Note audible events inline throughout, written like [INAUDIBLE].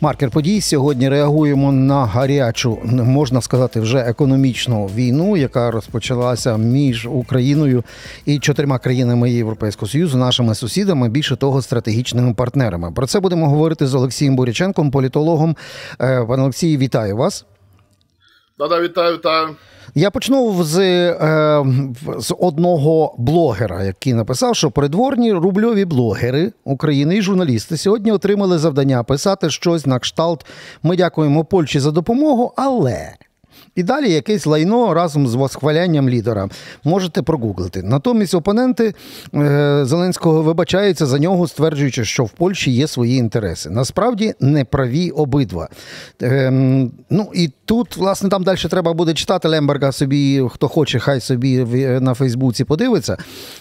Маркер подій сьогодні реагуємо на гарячу, можна сказати, вже економічну війну, яка розпочалася між Україною і чотирма країнами Європейського союзу, нашими сусідами, більше того, стратегічними партнерами. Про це будемо говорити з Олексієм Буряченком, політологом. Е, Пане Олексій, вітаю вас. Да-да, вітаю, вітаю. Я почну з, е, з одного блогера, який написав, що придворні рубльові блогери України і журналісти сьогодні отримали завдання писати щось на кшталт. Ми дякуємо Польщі за допомогу, але. І далі якесь лайно разом з восхвалянням лідера. Можете прогуглити. Натомість опоненти е, Зеленського вибачаються за нього, стверджуючи, що в Польщі є свої інтереси. Насправді не праві обидва. Е, ну і тут, власне, там далі треба буде читати Лемберга собі, хто хоче, хай собі на Фейсбуці подивиться.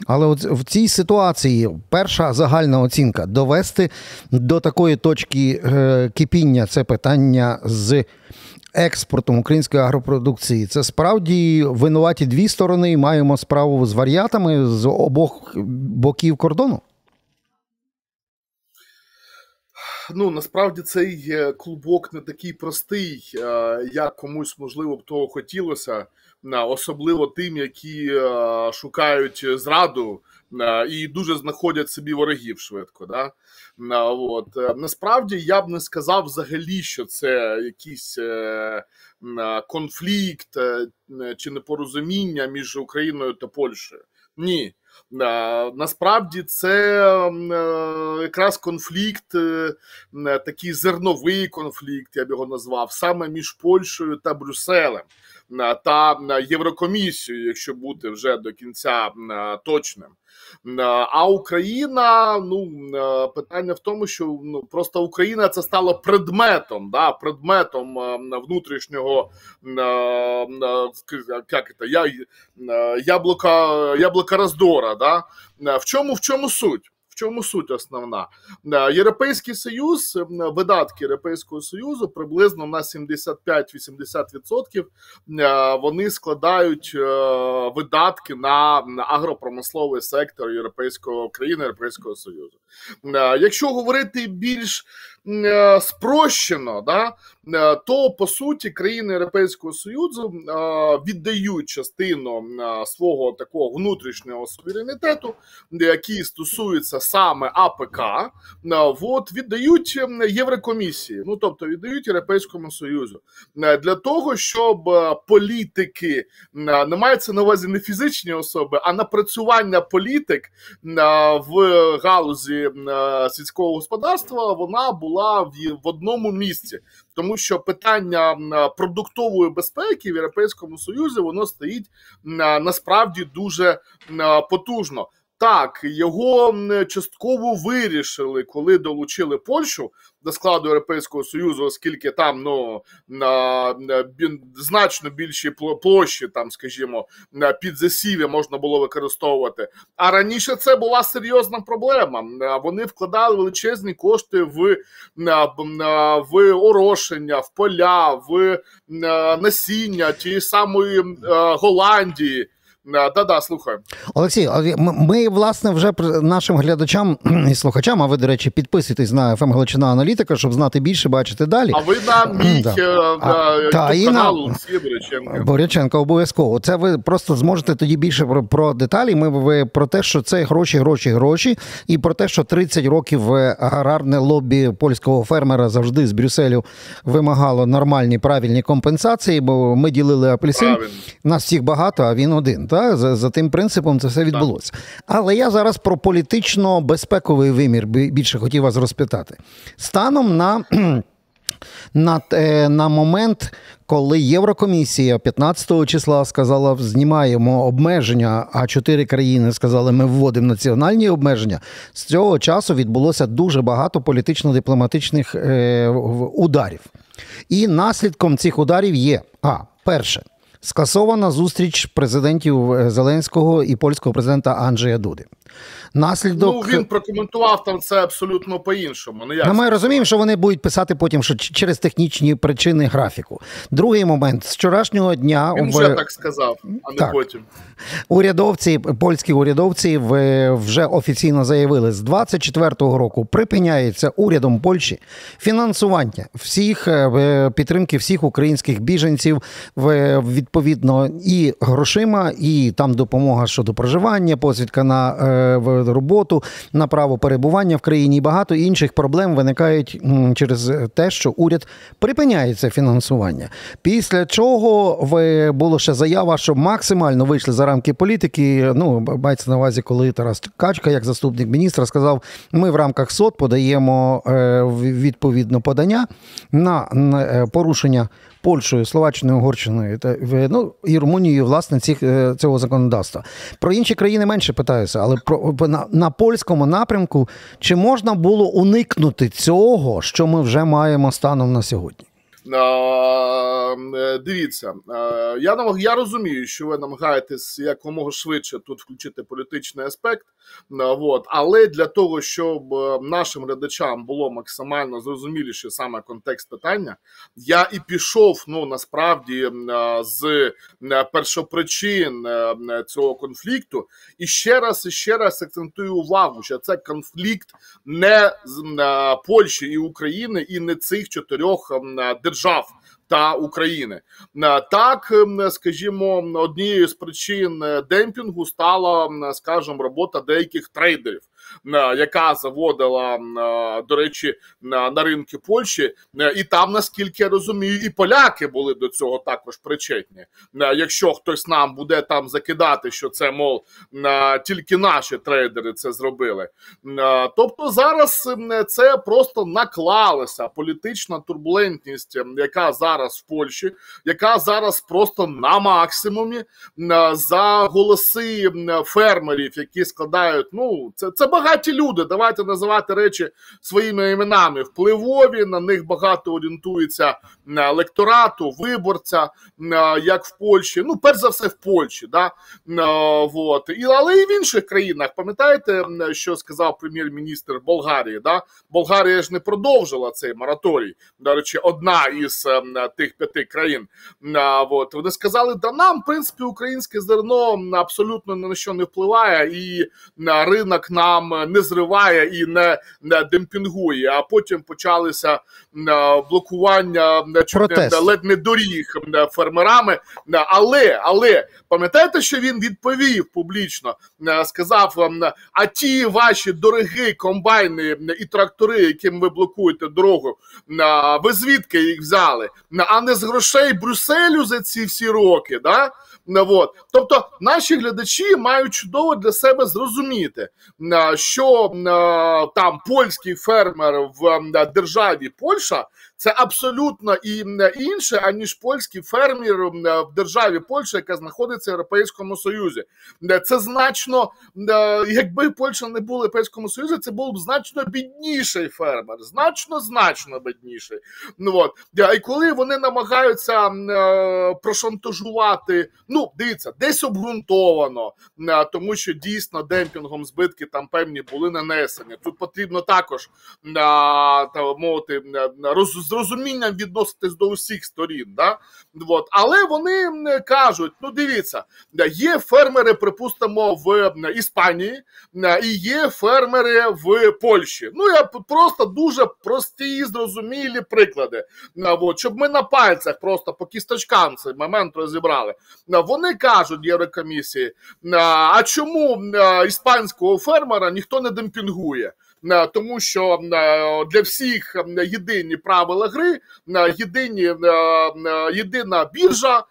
Але от в цій ситуації перша загальна оцінка довести до такої точки е, кипіння це питання з експортом української агропродукції. Це справді винуваті дві сторони. Маємо справу з варіатами з обох боків кордону. Ну насправді цей е, клубок не такий простий, е, як комусь можливо б того хотілося, е, особливо тим, які шукають зраду і дуже знаходять собі ворогів швидко. Да? Е, От. Е, Насправді я б не сказав взагалі, що це якийсь е, конфлікт чи непорозуміння між Україною та Польщею. Ні. Насправді це якраз конфлікт, такий зерновий конфлікт, я б його назвав, саме між Польщею та Брюсселем та Єврокомісією, якщо бути вже до кінця е, точним. Е, А Україна, ну е, питання в тому, що ну просто Україна це стало предметом, да, предметом внутрішнього як це, яблука, яблука роздора. Да? В чому в чому суть? Чому суть основна? Е, Європейський Союз, е, видатки Європейського Союзу приблизно на 75-80% е, вони складають видатки на агропромисловий сектор Європейського країни Європейського Союзу. Якщо говорити більш спрощено, да, е, то по суті країни Європейського Союзу е, віддають частину е, свого такого внутрішнього суверенітету, який стосується саме АПК, е, от, віддають Єврокомісії, ну тобто віддають Європейському Союзу. Е, для того, щоб е, політики е, не мається на увазі не фізичні особи, а напрацювання політик е, в галузі е, сільського господарства вона була в, в одному місці, тому що питання продуктової безпеки в Європейському Союзі воно стоїть насправді дуже потужно. Так, його частково вирішили, коли долучили Польщу до складу Європейського Союзу, оскільки там ну значно більші пло- площі, там, скажімо, під засів'я можна було використовувати. А раніше це була серйозна проблема. Вони вкладали величезні кошти в, в орошення, в поля, в насіння тієї самої е, Голландії. Е, Да-да, слухаю. Олексій, ми власне вже нашим глядачам [CLEARS THROAT] і слухачам, а ви, до речі, підписуйтесь на ФМ Галичина Аналітика, щоб знати більше, бачити далі. А ви на мій Да. е, А, та, і на- Олексія Боряченка. Боряченко, обов'язково. Це ви просто зможете тоді більше про, про деталі. Ми ви про те, що це гроші, гроші, гроші, і про те, що 30 років е, аграрне лобі польського фермера завжди з Брюсселю вимагало нормальні правильні компенсації, бо ми ділили апельсин. Правильно. Нас всіх багато, а він один. Та? За, за тим принципом це все відбулося. Але я зараз про політично-безпековий вимір більше хотів вас розпитати. Станом на. [CLEARS THROAT] На, на момент, коли Єврокомісія 15 числа сказала, знімаємо обмеження, а чотири країни сказали, ми вводимо національні обмеження. З цього часу відбулося дуже багато політично-дипломатичних е, ударів. І наслідком цих ударів є: а перше, скасована зустріч президентів е, Зеленського і польського президента Анджея Дуди. Наслідок... Ну, він прокоментував там це абсолютно по-іншому. Ну, Ми розуміємо, що вони будуть писати потім, що через технічні причини графіку. Другий момент з вчорашнього дня він вже так сказав, а не так. потім. Урядовці, польські урядовці вже офіційно заявили, з 24-го року припиняється урядом Польщі фінансування всіх е, підтримки всіх українських біженців відповідно і грошима, і там допомога щодо проживання, посвідка на е, роботу, на право перебування в країні і багато інших проблем виникають через те, що уряд припиняє це фінансування. Після чого було ще заява, що максимально вийшли за рамки політики. Ну, мається на увазі, коли Тарас Качка, як заступник міністра, сказав: ми в рамках СОТ подаємо е, відповідно подання на е, порушення Польщею, Словаччиною, Угорщиною та ну, і Румунією, власне, цих, е, цього законодавства. Про інші країни менше питаюся, але про на, на польському напрямку чи можна було уникнути цього, що ми вже маємо станом на сьогодні? Е, дивіться, я намаг, я розумію, що ви намагаєтесь якомога швидше тут включити політичний аспект. От. Але для того, щоб е, нашим глядачам було максимально зрозуміліше саме контекст питання, я і пішов ну насправді з першопричин цього конфлікту. І ще раз і ще раз акцентую увагу, що це конфлікт не з Польщі і України, і не цих чотирьох держав держав та України. Е, так, ем, скажімо, однією з причин е, демпінгу стала, скажімо, робота деяких трейдерів. Е, яка заводила, е, до речі, на ринки Польщі, е, і там, наскільки я розумію, і поляки були до цього також причетні. Якщо хтось нам буде там закидати, що це мов тільки наші трейдери це зробили. Тобто зараз це просто наклалася політична турбулентність, яка зараз в Польщі, яка зараз просто на максимумі за голоси фермерів, які складають, ну це це багаті люди. Давайте називати речі своїми іменами. Впливові на них багато орієнтується на електорату, виборця, як в Польщі. Ну, перш за все, в Польщі, да вот. І але і в інших країнах. Пам'ятаєте, що сказав прем'єр-міністр Болгарії? Да? Болгарія ж не продовжила цей мораторій. До речі, одна із тих п'яти країн. Вот. Вони сказали, да нам в принципі українське зерно абсолютно на що не впливає, і ринок нам не зриває і не, не демпінгує. А потім почалися е, блокування не, ледь не доріг фермерами. Але але пам'ятаєте, що він відповів публічно? Сказав: а ті ваші дорогі комбайни і трактори, яким ви блокуєте дорогу, ви звідки їх взяли? А не з грошей Брюсселю за ці всі роки. да? Вот. Тобто наші глядачі мають чудово для себе зрозуміти, що там польський фермер в державі Польща це абсолютно і інше, аніж польський фермер в державі Польща, яка знаходиться в Європейському Союзі. Це значно, якби Польща не була в Європейському Союзі, це був б значно бідніший фермер, значно значно бідніший. Ну от і коли вони намагаються прошантажувати, ну дивіться, десь обґрунтовано, тому що дійсно демпінгом збитки там певні були нанесені. Тут потрібно також та мовити роз з розумінням відноситись до усіх сторін. Да? От. Але вони кажуть: ну дивіться, є фермери, припустимо, в Іспанії і є фермери в Польщі. Ну я просто дуже прості, зрозумілі приклади. От, щоб ми на пальцях просто по кісточкам цей момент розібрали. Вони кажуть Єврокомісії, а чому іспанського фермера ніхто не демпінгує? Е, тому що е, для всіх е, єдині правила гри, єдині єдина біржа,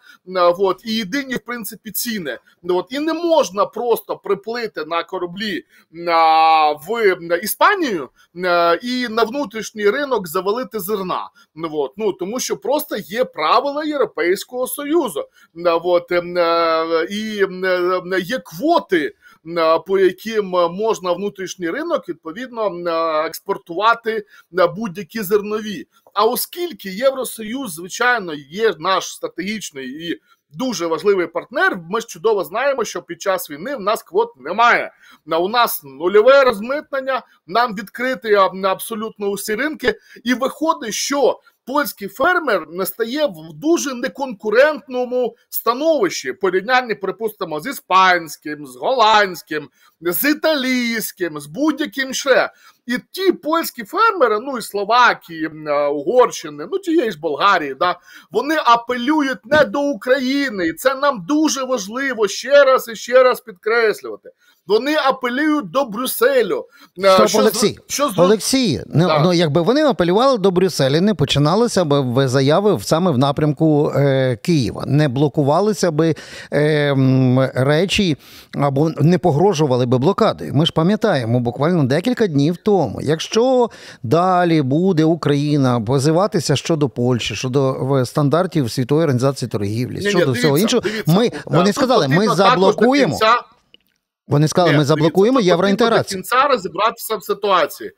от, і єдині в принципі ціни. От, І не можна просто приплити на кораблі в Іспанію і на внутрішній ринок завалити зерна. От, ну тому що просто є правила Європейського союзу. От, і є квоти по яким можна внутрішній ринок відповідно експортувати будь-які зернові. А оскільки Євросоюз, звичайно, є наш стратегічний і дуже важливий партнер. Ми чудово знаємо, що під час війни в нас квот немає. У нас нульове розмитнення, нам відкриті абсолютно усі ринки, і виходить, що польський фермер не стає в дуже неконкурентному становищі порівнянні, припустимо, з іспанським, з голландським, з італійським, з будь-яким ще. І ті польські фермери, ну і Словакії, Угорщини, ну тієї ж Болгарії, да, вони апелюють не до України, і це нам дуже важливо ще раз і ще раз підкреслювати. Вони апелюють до Брюсселю. Стоп, що, Олексій, що Олексій, ну, ну якби вони апелювали до Брюсселя, не починалися б заяви саме в напрямку е, Києва, не блокувалися б е, речі або не погрожували би блокадою. Ми ж пам'ятаємо буквально декілька днів тому. Якщо далі буде Україна позиватися щодо Польщі, щодо стандартів світової організації торгівлі, щодо всього іншого, ми вони сказали, ми заблокуємо. Вони сказали, Ні, ми заблокуємо євроінтеграцію. До кінця розібратися в ситуації.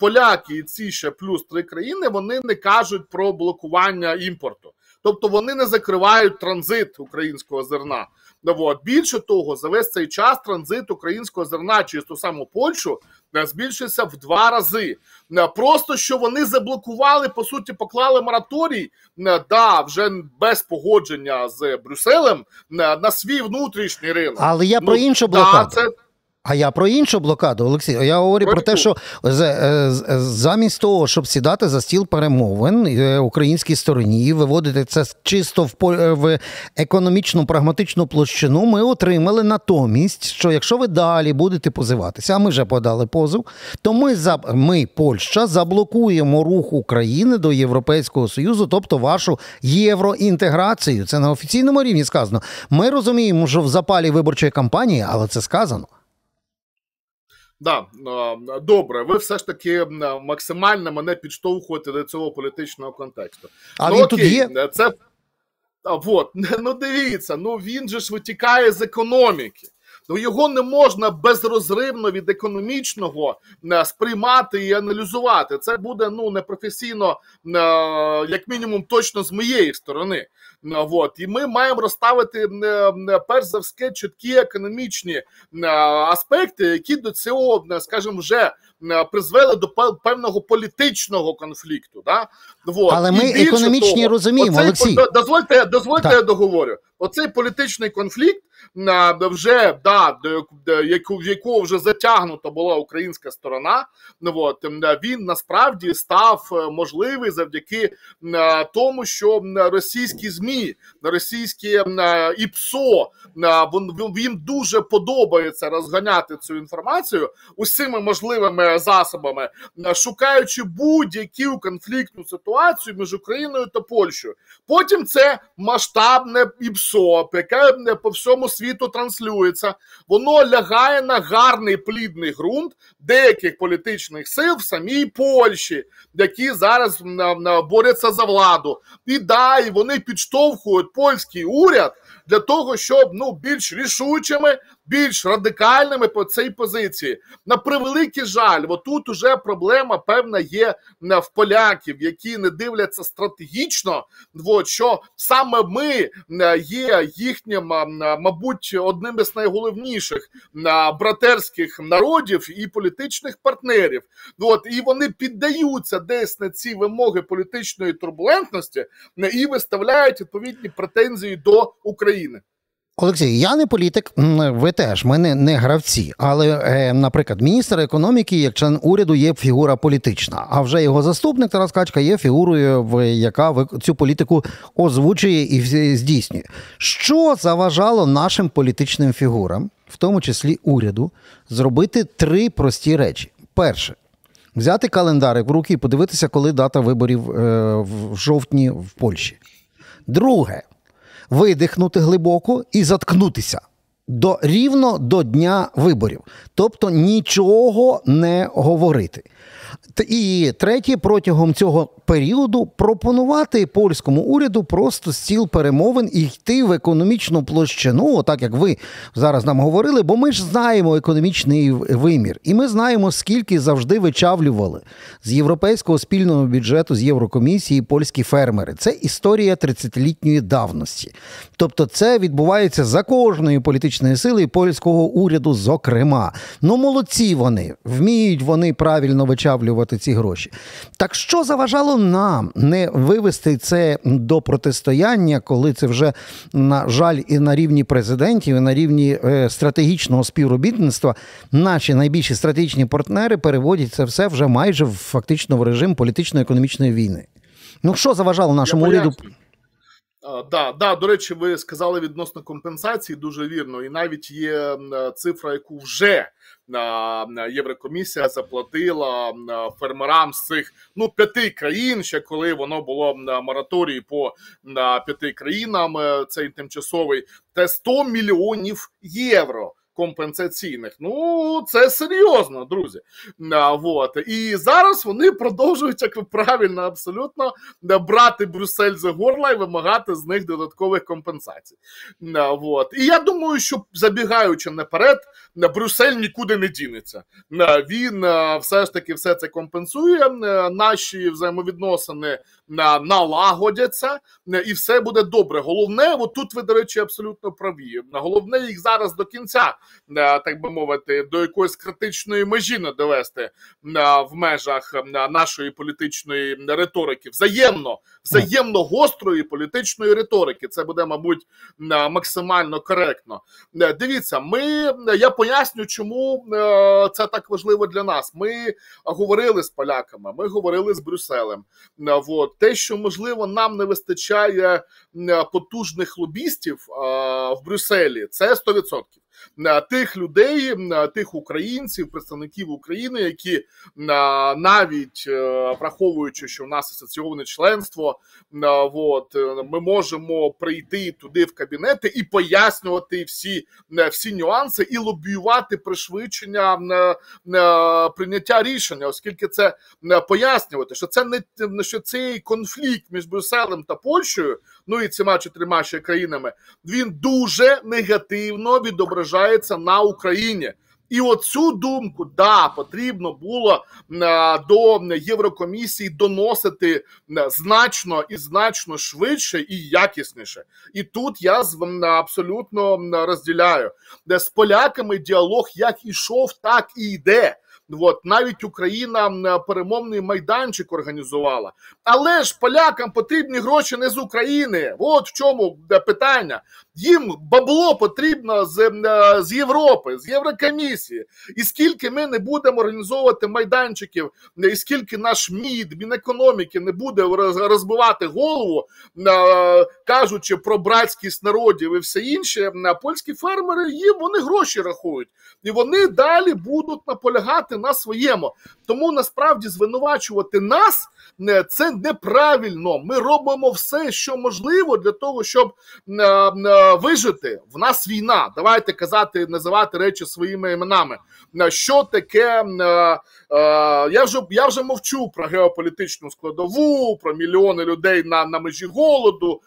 Поляки і ці ще плюс три країни вони не кажуть про блокування імпорту, тобто вони не закривають транзит українського зерна. Ну, от. Більше того, за весь цей час транзит українського зерна через ту саму Польщу е, збільшився в два рази. Е, просто що вони заблокували, по суті, поклали мораторій, е, да, вже без погодження з Брюсселем на свій внутрішній ринок. Але я ну, про іншу блокаду. Да, це а я про іншу блокаду, Олексій. Я говорю про, про те, що е, замість того, щоб сідати за стіл перемовин е, українській стороні, і виводити це чисто в е, в економічну прагматичну площину, ми отримали натомість, що якщо ви далі будете позиватися, а ми вже подали позов, то ми за ми, Польща, заблокуємо рух України до Європейського Союзу, тобто вашу євроінтеграцію. Це на офіційному рівні сказано. Ми розуміємо, що в запалі виборчої кампанії, але це сказано. Да, добре, ви все ж таки максимально мене підштовхуєте до цього політичного контексту. А ну, він окей, тут є? це а, вот, [LAUGHS] ну дивіться, ну він же ж витікає з економіки. Ну його не можна безрозривно від економічного е, сприймати і аналізувати. Це буде ну непрофесійно, е, як мінімум, точно з моєї сторони. Е, вот. І ми маємо розставити перш за все чіткі економічні аспекти, які до цього, скажімо, вже призвели до певного політичного конфлікту. Да? Вот. Але ми економічні того, розуміємо. Оцей, Олексій. Дозвольте, дозвольте я договорю. Оцей політичний конфлікт вже да, в якого вже затягнута була українська сторона. Ну, от, він насправді став е, можливий завдяки тому, що російські змі, російські ІПСО їм дуже подобається розганяти цю інформацію усіми можливими засобами, шукаючи будь-яку конфліктну ситуацію між Україною та Польщею. Потім це масштабне ІПСО, яке по всьому світу транслюється, воно лягає на гарний плідний ґрунт деяких політичних сил в самій Польщі, які зараз борються за владу. І да, і вони підштовхують польський уряд для того, щоб ну більш рішучими, більш радикальними по цій позиції. На превеликий жаль, отут уже проблема певна є в поляків, які не дивляться стратегічно. От, що саме ми є їхнім, мабуть, одним із найголовніших братерських народів і політичних партнерів. От, і вони піддаються десь на ці вимоги політичної турбулентності і виставляють відповідні претензії до України. Олексій, я не політик, ви теж ми не, не гравці. Але, е, наприклад, міністр економіки, як член уряду, є фігура політична. А вже його заступник Тарас Качка є фігурою, яка цю політику озвучує і здійснює. Що заважало нашим політичним фігурам, в тому числі уряду, зробити три прості речі: перше. Взяти календарик в руки і подивитися, коли дата виборів е, в жовтні в Польщі. Друге видихнути глибоко і заткнутися до рівно до дня виборів, тобто нічого не говорити. І третє, протягом цього періоду пропонувати польському уряду просто стіл перемовин і йти в економічну площину, так як ви зараз нам говорили, бо ми ж знаємо економічний вимір, і ми знаємо, скільки завжди вичавлювали з європейського спільного бюджету з Єврокомісії польські фермери. Це історія 30-літньої давності. Тобто, це відбувається за кожної політичної сили польського уряду, зокрема. Ну, молодці вони вміють вони правильно вичавлювати ці гроші. Так що заважало нам не вивести це до протистояння, коли це вже на жаль і на рівні президентів, і на рівні е, стратегічного співробітництва наші найбільші стратегічні партнери переводять це все вже майже в фактично в режим політично-економічної війни. Ну що заважало нашому Я уряду? А, Да, да, до речі, ви сказали відносно компенсації дуже вірно, і навіть є цифра, яку вже Єврокомісія заплатила фермерам з цих ну п'яти країн, ще коли воно було на мораторії по п'яти країнам, е, цей тимчасовий, те 100 мільйонів євро. Компенсаційних, ну це серйозно, друзі. А, вот. І зараз вони продовжують, як ви правильно, абсолютно брати Брюссель за горла і вимагати з них додаткових компенсацій. А, вот. І я думаю, що забігаючи наперед, Брюссель нікуди не дінеться. Він все ж таки все це компенсує. Наші взаємовідносини налагодяться, і все буде добре. Головне, от тут ви, до речі, абсолютно праві. Головне їх зараз до кінця е, так би мовити, до якоїсь критичної межі не довести е, в межах е, нашої політичної риторики, взаємно, взаємно гострої політичної риторики. Це буде, мабуть, е, максимально коректно. Е, Дивіться, ми я поясню, чому е, це так важливо для нас. Ми говорили з поляками, ми говорили з Брюсселем. Е, Вот те, що можливо нам не вистачає е, потужних лобістів е, в Брюсселі, це 100%. Тих людей, тих українців, представників України, які навіть е, враховуючи, що в нас асоційоване членство, от, е, ми можемо прийти туди в кабінети і пояснювати всі, е, всі нюанси і лобіювати пришвидшення прийняття рішення, оскільки це пояснювати, що це не що цей конфлікт між Брюсселем та Польщею, ну і цими чотирма ще країнами, він дуже негативно відображається на Україні. І оцю думку да потрібно було е, до Єврокомісії доносити е, значно і значно швидше і якісніше. І тут я з абсолютно розділяю, де з поляками діалог як ішов, так і йде. От навіть Україна перемовний майданчик організувала. Але ж полякам потрібні гроші не з України. От в чому е, питання. Їм бабло потрібно з, е, з Європи, з Єврокомісії. І скільки ми не будемо організовувати майданчиків, і скільки наш МІД, Мінекономіки не буде розбивати голову, е, кажучи про братськість народів і все інше, е, польські фермери їм вони гроші рахують. І вони далі будуть наполягати на своєму. Тому насправді звинувачувати нас е, це неправильно. Ми робимо все, що можливо для того, щоб е, е, вижити. В нас війна. Давайте казати, називати речі своїми іменами. Що таке? Я вже я вже мовчу про геополітичну складову, про мільйони людей на, на межі голоду,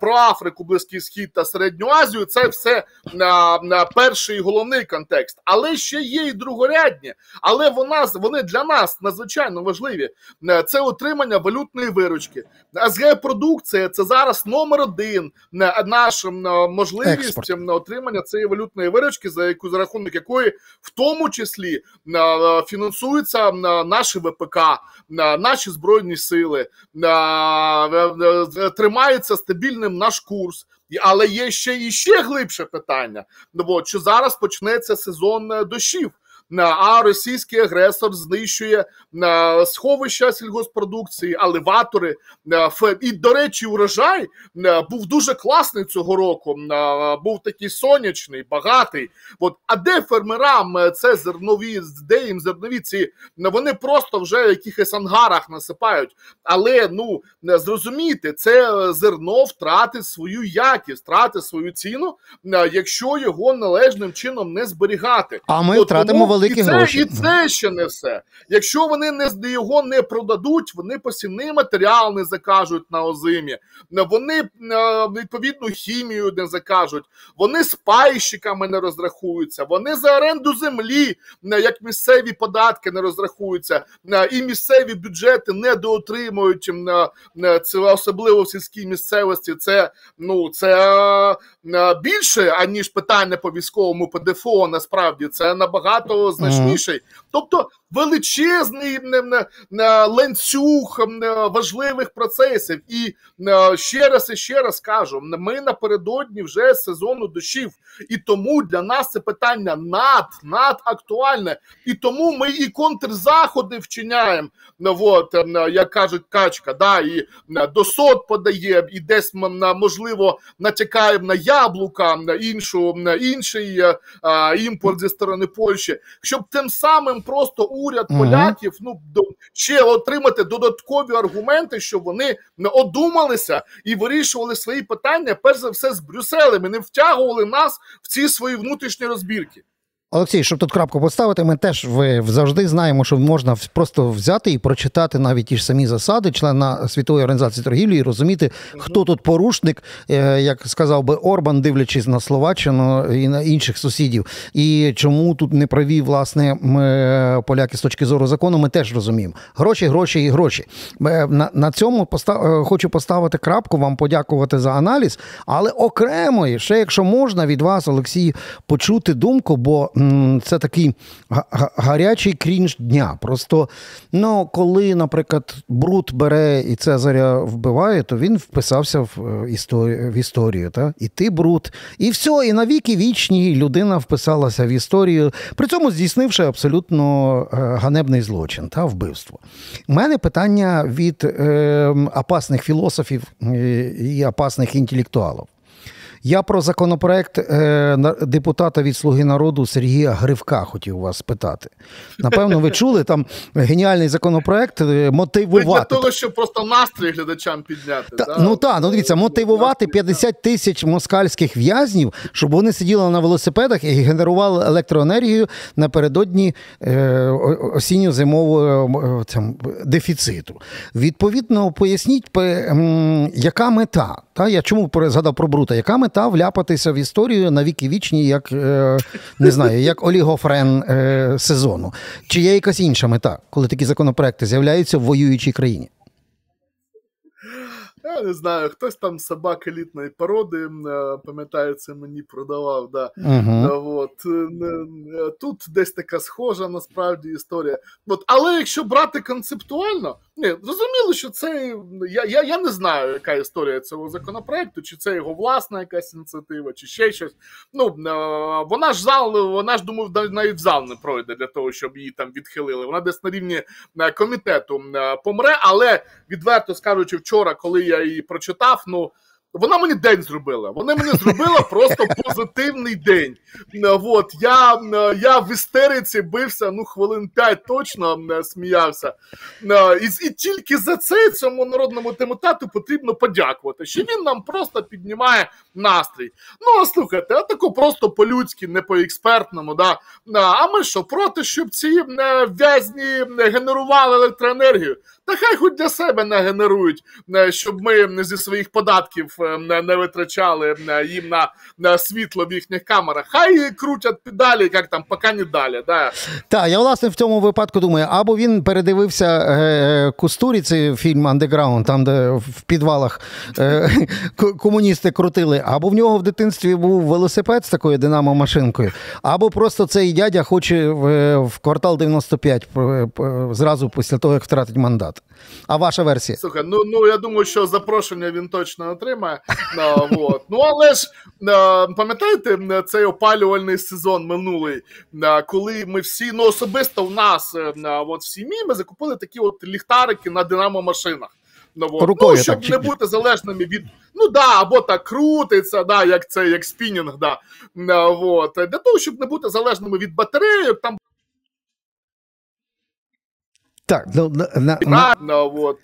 про Африку, Близький Схід та Середню Азію. Це все на перший і головний контекст. Але ще є і другорядні. Але вона вони для нас надзвичайно важливі. Е, Це отримання валютної виручки. СГ-продукція це зараз номер один е, наша е, можливість Експорт. отримання цієї валютної виручки, за яку за рахунок якої в тому числі фінансуються наші ВПК, наші збройні сили, тримається стабільним наш курс. Але є ще і ще глибше питання. От, що зараз почнеться сезон дощів. А російський агресор знищує сховища сільгоспродукції, алеватори. І, до речі, урожай був дуже класний цього року. Був такий сонячний, багатий. От, а де фермерам е, це зернові, де їм зернові ці вони просто вже в якихось ангарах насипають. Але ну зрозумійте, це е, зерно втратить свою якість, втратить свою ціну, якщо його належним чином не зберігати. А ми От втратимо тому- великі і це, гроші. І це ще не все. Якщо вони не його не продадуть, вони посівний матеріал не закажуть на озимі, вони відповідну хімію не закажуть, вони з пайщиками не розрахуються, вони за оренду землі, як місцеві податки не розрахуються, і місцеві бюджети не доотримують це особливо в сільській місцевості. Це ну це більше аніж питання по військовому ПДФО. Насправді це набагато значніший. Тобто величезний ланцюг важливих процесів. І ще раз і ще раз кажу: ми напередодні вже сезону дощів, і тому для нас це питання над надактуальне. І тому ми і контрзаходи вчиняємо. Вот, як кажуть, качка, да, і до сот подає, і десь можливо натякаємо на яблука, на іншу інший імпорт зі сторони Польщі, щоб тим самим просто уряд поляків ну ще отримати додаткові аргументи, щоб вони не одумалися і вирішували свої питання перш за все з Брюсселем і не втягували нас в ці свої внутрішні розбірки. Олексій, щоб тут крапку поставити, ми теж ви завжди знаємо, що можна просто взяти і прочитати навіть ті ж самі засади члена світової організації торгівлі і розуміти, хто тут порушник, е, як сказав би Орбан, дивлячись на Словаччину і на інших сусідів. І чому тут не праві власне ми, поляки з точки зору закону, ми теж розуміємо. Гроші, гроші і гроші. Е, на на цьому постав... Е, хочу поставити крапку, вам подякувати за аналіз, але окремо, ще якщо можна від вас, Олексій, почути думку, бо це такий гарячий крінж дня. Просто ну, коли, наприклад, Брут бере і Цезаря вбиває, то він вписався в е, історію в історію. Та? І ти Брут. І все, і навіки вічні людина вписалася в історію, при цьому здійснивши абсолютно е, ганебний злочин та вбивство. У мене питання від е, опасних філософів е, і опасних інтелектуалів. Я про законопроект е, депутата від Слуги народу Сергія Гривка хотів вас спитати. Напевно, ви [LAUGHS] чули там геніальний законопроект е, мотивувати. Для того, щоб просто настрій глядачам підняти. Та, Ну так, ну дивіться, мотивувати 50 тисяч москальських в'язнів, щоб вони сиділи на велосипедах і генерували електроенергію напередодні е, осінньо-зимового е, дефіциту. Відповідно, поясніть, яка мета? Та я чому згадав про Брута? Яка мета вляпатися в історію на віки вічні, як е, не знаю, як олігофрен е, сезону? Чи є якась інша мета, коли такі законопроекти з'являються в воюючій країні? Я не знаю, хтось там собак елітної породи, е, пам'ятається, мені продавав. Да. Uh-huh. От. Е, тут десь така схожа насправді історія. От. Але якщо брати концептуально, ні, зрозуміло, що це. Я я, я не знаю, яка історія цього законопроекту, чи це його власна якась ініціатива, чи ще щось. Ну, Вона ж зал, вона ж думаю, навіть в зал не пройде для того, щоб її там відхилили. Вона десь на рівні комітету помре, але відверто скажучи, вчора, коли я її прочитав, ну. Вона мені день зробила. Вона мені зробила просто позитивний день. От, Я я в істериці бився ну хвилин п'ять точно сміявся. І і тільки за це цьому народному депутату потрібно подякувати, що він нам просто піднімає настрій. Ну, а слухайте, а тако просто по-людськи, не по-експертному. да. А ми що, проти, щоб ці в'язні генерували електроенергію? Та хай хоч для себе не генерують, щоб ми зі своїх податків не, не витрачали їм на, на світло в їхніх камерах. Хай крутять педалі, як там, поки не далі. Да. Так, я власне в цьому випадку думаю, або він передивився е, Кустуріці фільм Андеграунд, там де в підвалах е, комуністи крутили, або в нього в дитинстві був велосипед з такою динамо-машинкою, або просто цей дядя хоче в, в квартал 95 зразу після того, як втратить мандат. А ваша версія? Слухай, ну ну я думаю, що запрошення він точно отримає. [LAUGHS] Вот. Ну але ж пам'ятаєте цей опалювальний сезон минулий, коли ми всі, ну особисто в нас от в сім'ї ми закупили такі от ліхтарики на динамо-машинах. Ну, Рукою, ну, щоб так, не бути залежними від. Ну да, або так крутиться, да, як це, як спінінг, да. Вот. Для того, щоб не бути залежними від батарейок, там так, ну, на, на... на, от,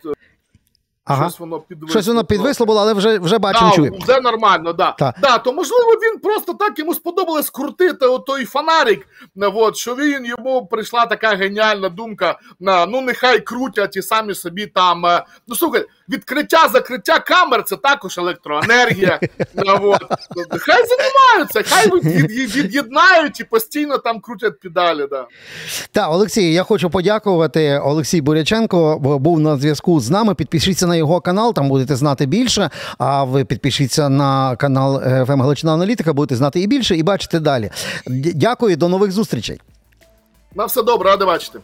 Ага. Щось воно підвисло. Щось воно підвисло було, але вже, вже бачимо, Да, чуємо. вже нормально, да. Так. Да, то можливо він просто так йому сподобалось крутити отой фонарик. От, що він йому прийшла така геніальна думка. На ну нехай крутять і самі собі там. е, Ну слухай, відкриття, закриття камер це також електроенергія. [LAUGHS] от. Хай займаються, хай від- від- від'єднають і постійно там крутять педалі. Да. Так, Олексій, я хочу подякувати. Олексій Буряченко був на зв'язку з нами. Підпишіться на його канал, там будете знати більше. А ви підпишіться на канал е, ФМ Галичина Аналітика, будете знати і більше, і бачите далі. Дякую, до нових зустрічей. На все добре, ради бачити.